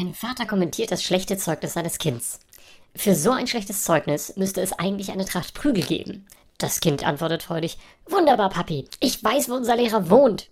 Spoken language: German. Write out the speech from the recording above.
Ein Vater kommentiert das schlechte Zeugnis seines Kindes. Für so ein schlechtes Zeugnis müsste es eigentlich eine Tracht Prügel geben. Das Kind antwortet freudig, Wunderbar, Papi, ich weiß, wo unser Lehrer wohnt.